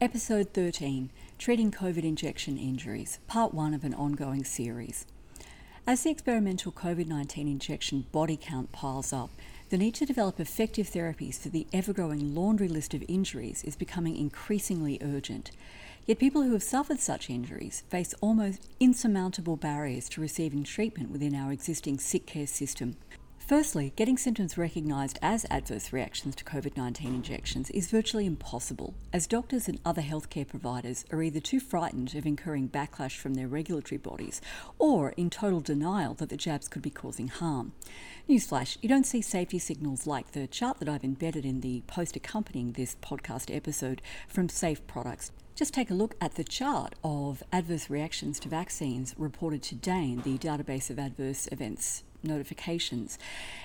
Episode 13 Treating COVID Injection Injuries, Part 1 of an ongoing series. As the experimental COVID 19 injection body count piles up, the need to develop effective therapies for the ever growing laundry list of injuries is becoming increasingly urgent. Yet people who have suffered such injuries face almost insurmountable barriers to receiving treatment within our existing sick care system. Firstly, getting symptoms recognised as adverse reactions to COVID 19 injections is virtually impossible, as doctors and other healthcare providers are either too frightened of incurring backlash from their regulatory bodies or in total denial that the jabs could be causing harm. Newsflash, you don't see safety signals like the chart that I've embedded in the post accompanying this podcast episode from Safe Products. Just take a look at the chart of adverse reactions to vaccines reported to DAEN, the database of adverse events notifications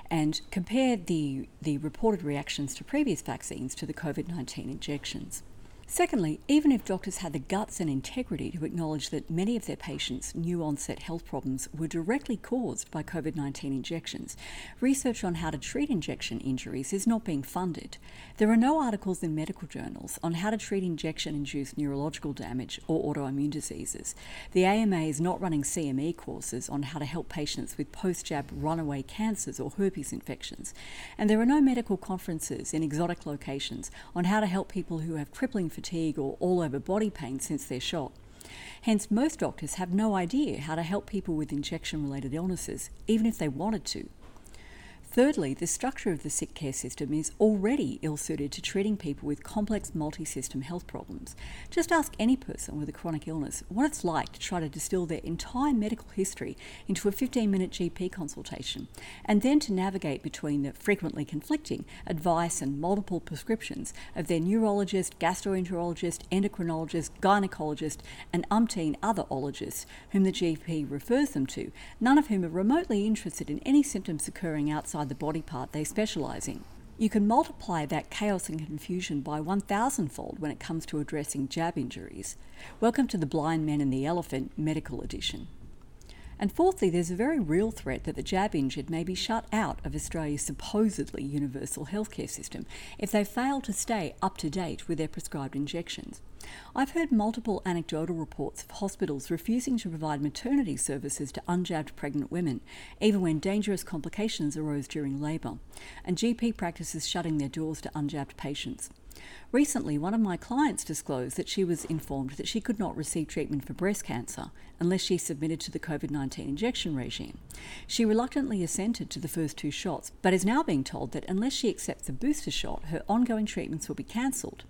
and compare the, the reported reactions to previous vaccines to the COVID 19 injections. Secondly, even if doctors had the guts and integrity to acknowledge that many of their patients' new onset health problems were directly caused by COVID 19 injections, research on how to treat injection injuries is not being funded. There are no articles in medical journals on how to treat injection induced neurological damage or autoimmune diseases. The AMA is not running CME courses on how to help patients with post jab runaway cancers or herpes infections. And there are no medical conferences in exotic locations on how to help people who have crippling fatigue or all over body pain since their shot. Hence, most doctors have no idea how to help people with injection related illnesses, even if they wanted to. Thirdly, the structure of the sick care system is already ill suited to treating people with complex multi system health problems. Just ask any person with a chronic illness what it's like to try to distill their entire medical history into a 15 minute GP consultation, and then to navigate between the frequently conflicting advice and multiple prescriptions of their neurologist, gastroenterologist, endocrinologist, gynecologist, and umpteen other ologists whom the GP refers them to, none of whom are remotely interested in any symptoms occurring outside the body part they specialise in. You can multiply that chaos and confusion by 1,000 fold when it comes to addressing jab injuries. Welcome to the Blind Men and the Elephant Medical Edition. And fourthly, there's a very real threat that the jab injured may be shut out of Australia's supposedly universal healthcare system if they fail to stay up to date with their prescribed injections. I've heard multiple anecdotal reports of hospitals refusing to provide maternity services to unjabbed pregnant women, even when dangerous complications arose during labour, and GP practices shutting their doors to unjabbed patients. Recently, one of my clients disclosed that she was informed that she could not receive treatment for breast cancer unless she submitted to the COVID 19 injection regime. She reluctantly assented to the first two shots, but is now being told that unless she accepts the booster shot, her ongoing treatments will be cancelled.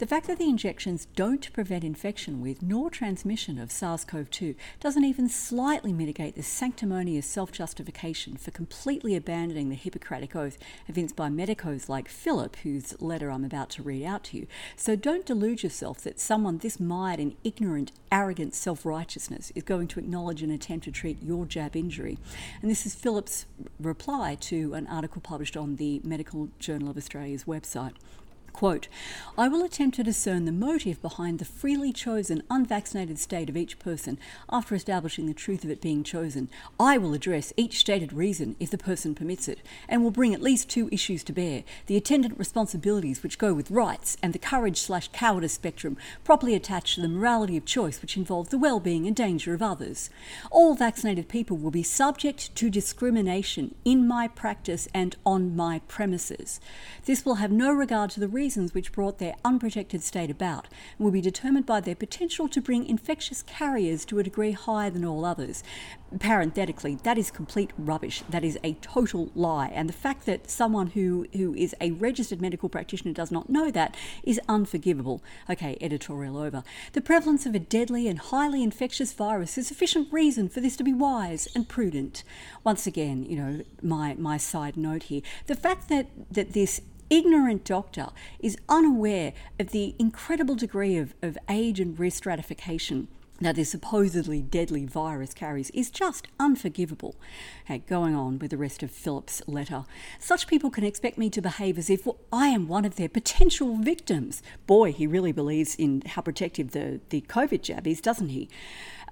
The fact that the injections don't prevent infection with nor transmission of SARS CoV 2 doesn't even slightly mitigate the sanctimonious self justification for completely abandoning the Hippocratic Oath evinced by medicos like Philip, whose letter I'm about to read out to you. So don't delude yourself that someone this mired in ignorant, arrogant self righteousness is going to acknowledge an attempt to treat your jab injury. And this is Philip's reply to an article published on the Medical Journal of Australia's website. Quote, I will attempt to discern the motive behind the freely chosen unvaccinated state of each person after establishing the truth of it being chosen. I will address each stated reason if the person permits it, and will bring at least two issues to bear the attendant responsibilities which go with rights, and the courage slash cowardice spectrum properly attached to the morality of choice which involves the well being and danger of others. All vaccinated people will be subject to discrimination in my practice and on my premises. This will have no regard to the reasons which brought their unprotected state about will be determined by their potential to bring infectious carriers to a degree higher than all others. Parenthetically, that is complete rubbish. That is a total lie. And the fact that someone who, who is a registered medical practitioner does not know that is unforgivable. Okay, editorial over. The prevalence of a deadly and highly infectious virus is sufficient reason for this to be wise and prudent. Once again, you know, my, my side note here the fact that, that this ignorant doctor is unaware of the incredible degree of, of age and risk stratification that this supposedly deadly virus carries is just unforgivable. Okay, going on with the rest of Philip's letter. Such people can expect me to behave as if I am one of their potential victims. Boy, he really believes in how protective the, the COVID jab is, doesn't he?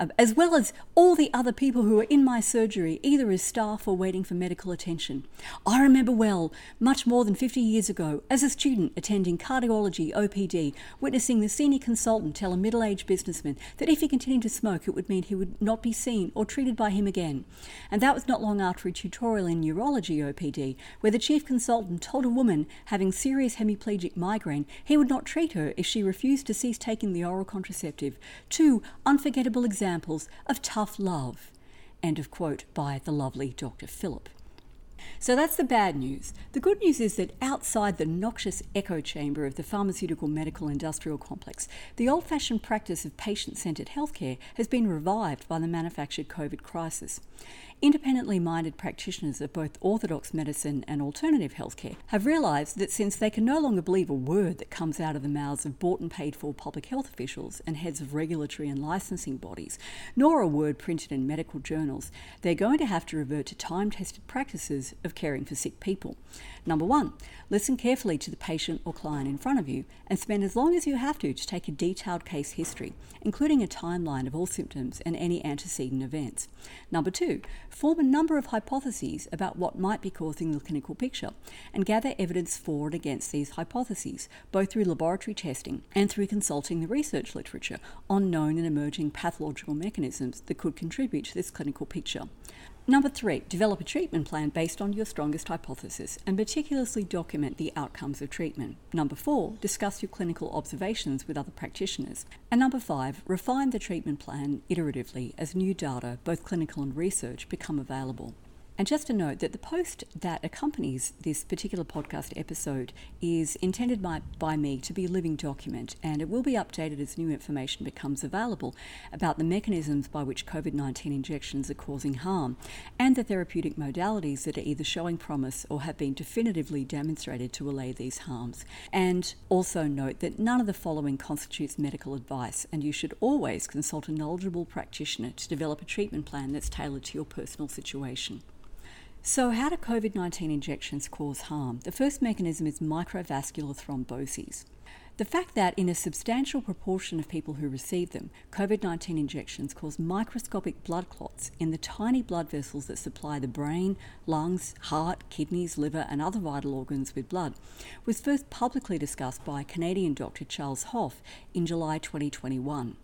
Um, as well as all the other people who were in my surgery, either as staff or waiting for medical attention. I remember well, much more than 50 years ago, as a student attending cardiology OPD, witnessing the senior consultant tell a middle aged businessman that if he continued to smoke, it would mean he would not be seen or treated by him again. And that was not long after a tutorial in neurology OPD, where the chief consultant told a woman having serious hemiplegic migraine he would not treat her if she refused to cease taking the oral contraceptive. Two unforgettable examples examples of tough love. End of quote by the lovely Dr. Philip. So that's the bad news. The good news is that outside the noxious echo chamber of the pharmaceutical medical industrial complex, the old fashioned practice of patient centered healthcare has been revived by the manufactured COVID crisis. Independently minded practitioners of both orthodox medicine and alternative healthcare have realised that since they can no longer believe a word that comes out of the mouths of bought and paid for public health officials and heads of regulatory and licensing bodies, nor a word printed in medical journals, they're going to have to revert to time tested practices of caring for sick people. Number one, listen carefully to the patient or client in front of you and spend as long as you have to to take a detailed case history, including a timeline of all symptoms and any antecedent events. Number two, form a number of hypotheses about what might be causing the clinical picture and gather evidence for and against these hypotheses, both through laboratory testing and through consulting the research literature on known and emerging pathological mechanisms that could contribute to this clinical picture. Number three, develop a treatment plan based on your strongest hypothesis and meticulously document the outcomes of treatment. Number four, discuss your clinical observations with other practitioners. And number five, refine the treatment plan iteratively as new data, both clinical and research, become available. And just a note that the post that accompanies this particular podcast episode is intended by, by me to be a living document, and it will be updated as new information becomes available about the mechanisms by which COVID 19 injections are causing harm and the therapeutic modalities that are either showing promise or have been definitively demonstrated to allay these harms. And also note that none of the following constitutes medical advice, and you should always consult a knowledgeable practitioner to develop a treatment plan that's tailored to your personal situation. So, how do COVID 19 injections cause harm? The first mechanism is microvascular thromboses. The fact that in a substantial proportion of people who receive them, COVID 19 injections cause microscopic blood clots in the tiny blood vessels that supply the brain, lungs, heart, kidneys, liver, and other vital organs with blood was first publicly discussed by Canadian doctor Charles Hoffe in July 2021.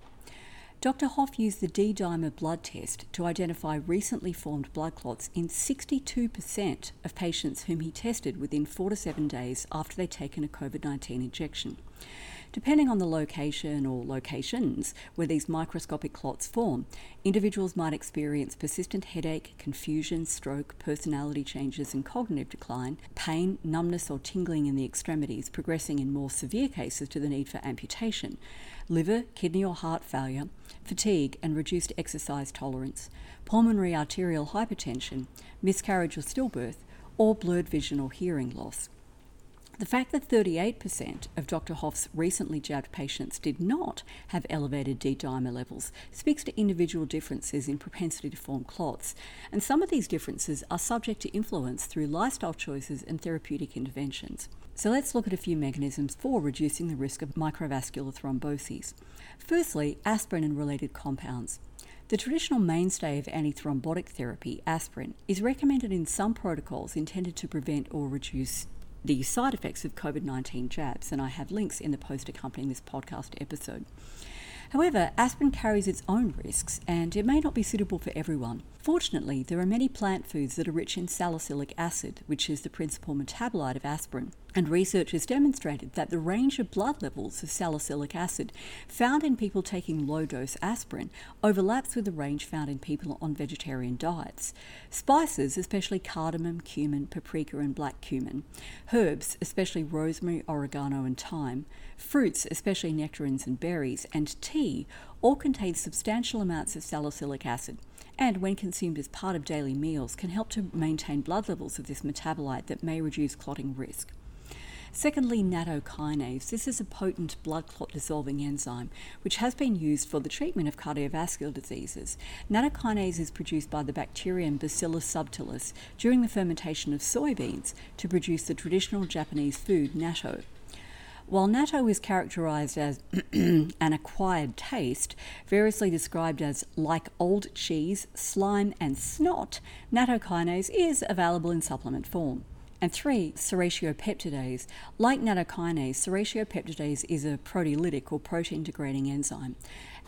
Dr. Hoffe used the D dimer blood test to identify recently formed blood clots in 62% of patients whom he tested within four to seven days after they'd taken a COVID 19 injection. Depending on the location or locations where these microscopic clots form, individuals might experience persistent headache, confusion, stroke, personality changes, and cognitive decline, pain, numbness, or tingling in the extremities, progressing in more severe cases to the need for amputation, liver, kidney, or heart failure, fatigue, and reduced exercise tolerance, pulmonary arterial hypertension, miscarriage or stillbirth, or blurred vision or hearing loss. The fact that 38% of Dr. Hoffe's recently jabbed patients did not have elevated D dimer levels speaks to individual differences in propensity to form clots, and some of these differences are subject to influence through lifestyle choices and therapeutic interventions. So let's look at a few mechanisms for reducing the risk of microvascular thromboses. Firstly, aspirin and related compounds. The traditional mainstay of antithrombotic therapy, aspirin, is recommended in some protocols intended to prevent or reduce the side effects of COVID 19 jabs, and I have links in the post accompanying this podcast episode. However, aspirin carries its own risks and it may not be suitable for everyone. Fortunately, there are many plant foods that are rich in salicylic acid, which is the principal metabolite of aspirin, and research has demonstrated that the range of blood levels of salicylic acid found in people taking low dose aspirin overlaps with the range found in people on vegetarian diets. Spices, especially cardamom, cumin, paprika, and black cumin, herbs, especially rosemary, oregano, and thyme, fruits, especially nectarines and berries, and tea all contain substantial amounts of salicylic acid and when consumed as part of daily meals can help to maintain blood levels of this metabolite that may reduce clotting risk. Secondly, nattokinase. This is a potent blood clot dissolving enzyme which has been used for the treatment of cardiovascular diseases. Nattokinase is produced by the bacterium Bacillus subtilis during the fermentation of soybeans to produce the traditional Japanese food natto. While natto is characterized as an acquired taste, variously described as like old cheese, slime, and snot, natto kinase is available in supplement form. And three, serratiopeptidase. Like nattokinase, serratiopeptidase is a proteolytic or protein degrading enzyme.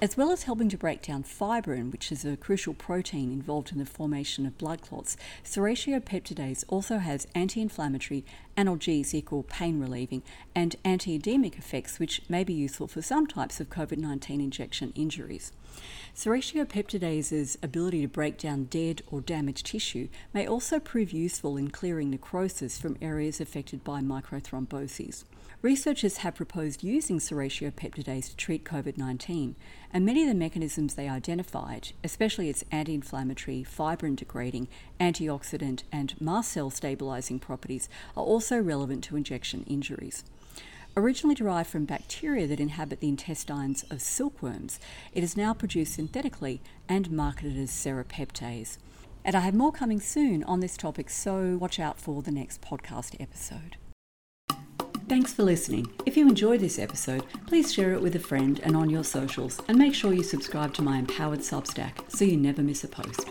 As well as helping to break down fibrin, which is a crucial protein involved in the formation of blood clots, serratiopeptidase also has anti inflammatory, analgesic or pain relieving, and anti edemic effects, which may be useful for some types of COVID 19 injection injuries. Serratiopeptidase's ability to break down dead or damaged tissue may also prove useful in clearing necrosis from areas affected by microthromboses. Researchers have proposed using serratiopeptidase to treat COVID 19, and many of the mechanisms they identified, especially its anti inflammatory, fibrin degrading, antioxidant, and mast cell stabilizing properties, are also relevant to injection injuries. Originally derived from bacteria that inhabit the intestines of silkworms, it is now produced synthetically and marketed as serrapeptase. And I have more coming soon on this topic, so watch out for the next podcast episode. Thanks for listening. If you enjoyed this episode, please share it with a friend and on your socials, and make sure you subscribe to my Empowered Substack so you never miss a post.